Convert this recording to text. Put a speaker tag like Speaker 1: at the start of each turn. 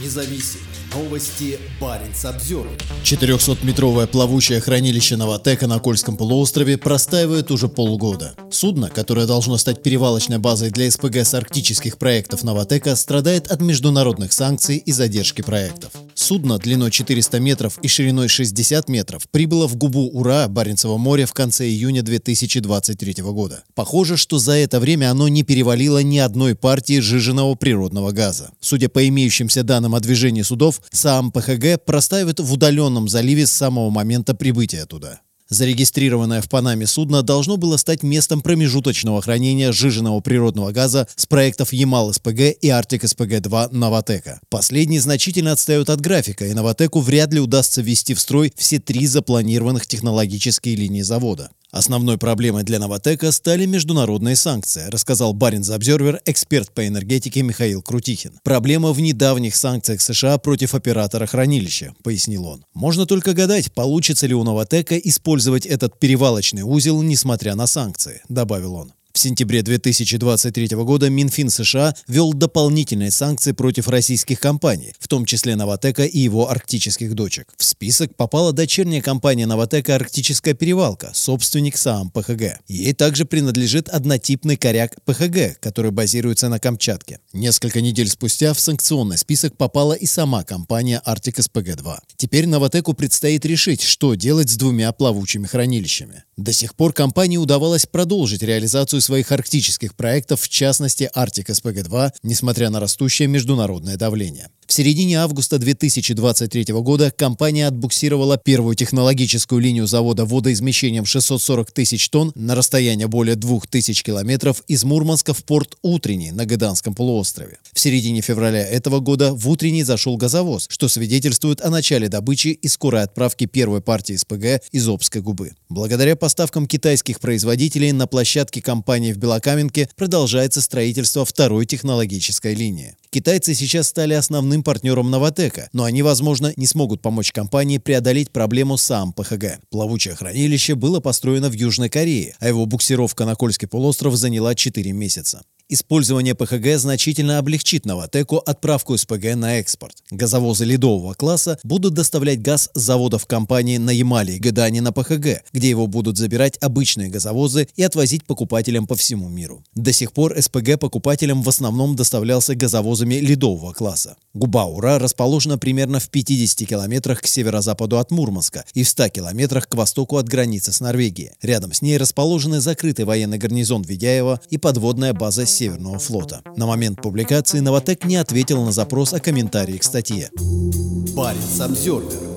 Speaker 1: независим. Новости Баренц обзор.
Speaker 2: 400-метровое плавучее хранилище Новотека на Кольском полуострове простаивает уже полгода. Судно, которое должно стать перевалочной базой для СПГ с арктических проектов Новотека, страдает от международных санкций и задержки проектов. Судно длиной 400 метров и шириной 60 метров прибыло в губу Ура Баренцева моря в конце июня 2023 года. Похоже, что за это время оно не перевалило ни одной партии жиженного природного газа. Судя по имеющимся данным о движении судов, сам ПХГ простаивает в удаленном заливе с самого момента прибытия туда. Зарегистрированное в Панаме судно должно было стать местом промежуточного хранения сжиженного природного газа с проектов Ямал-СПГ и Арктик-СПГ-2 Новотека. Последние значительно отстают от графика, и Новотеку вряд ли удастся ввести в строй все три запланированных технологические линии завода. Основной проблемой для Новотека стали международные санкции, рассказал Баринс Обзервер, эксперт по энергетике Михаил Крутихин. Проблема в недавних санкциях США против оператора хранилища, пояснил он. Можно только гадать, получится ли у Новотека использовать этот перевалочный узел, несмотря на санкции, добавил он. В сентябре 2023 года Минфин США ввел дополнительные санкции против российских компаний, в том числе «Новотека» и его арктических дочек. В список попала дочерняя компания «Новотека» «Арктическая перевалка», собственник СААМ ПХГ. Ей также принадлежит однотипный коряк ПХГ, который базируется на Камчатке. Несколько недель спустя в санкционный список попала и сама компания «Арктик СПГ-2». Теперь «Новотеку» предстоит решить, что делать с двумя плавучими хранилищами. До сих пор компании удавалось продолжить реализацию своих арктических проектов, в частности Arctic SPG-2, несмотря на растущее международное давление. В середине августа 2023 года компания отбуксировала первую технологическую линию завода водоизмещением 640 тысяч тонн на расстояние более 2000 километров из Мурманска в порт Утренний на Гаданском полуострове. В середине февраля этого года в Утренний зашел газовоз, что свидетельствует о начале добычи и скорой отправки первой партии СПГ из Обской губы. Благодаря поставкам китайских производителей на площадке компании в Белокаменке продолжается строительство второй технологической линии. Китайцы сейчас стали основным партнером Новотека, но они, возможно, не смогут помочь компании преодолеть проблему сам ПХГ. Плавучее хранилище было построено в Южной Корее, а его буксировка на Кольский полуостров заняла 4 месяца. Использование ПХГ значительно облегчит Новотеку отправку СПГ на экспорт. Газовозы ледового класса будут доставлять газ с заводов компании на Ямале и Гадане на ПХГ, где его будут забирать обычные газовозы и отвозить покупателям по всему миру. До сих пор СПГ покупателям в основном доставлялся газовозами ледового класса. Губа Ура расположена примерно в 50 километрах к северо-западу от Мурманска и в 100 километрах к востоку от границы с Норвегией. Рядом с ней расположены закрытый военный гарнизон Ведяева и подводная база Северного флота. На момент публикации Новотек не ответил на запрос о комментарии к статье.
Speaker 1: Баренц Обзервер